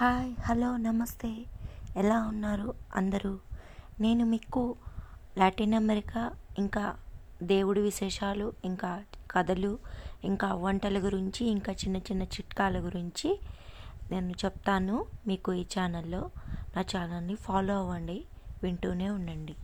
Hi hello నమస్తే. ఎలా ఉన్నారు అందరూ? నేను మీకు లాటిన్ అమెరికా ఇంకా దేవుడి విశేషాలు ఇంకా కథలు ఇంకా వంటల గురించి ఇంకా చిన్న చిన్న చిట్కాల గురించి నేను చెప్తాను మీకు ఈ ఛానల్లో. నా ఛానల్ని ఫాలో అవ్వండి వింటూనే ఉండండి.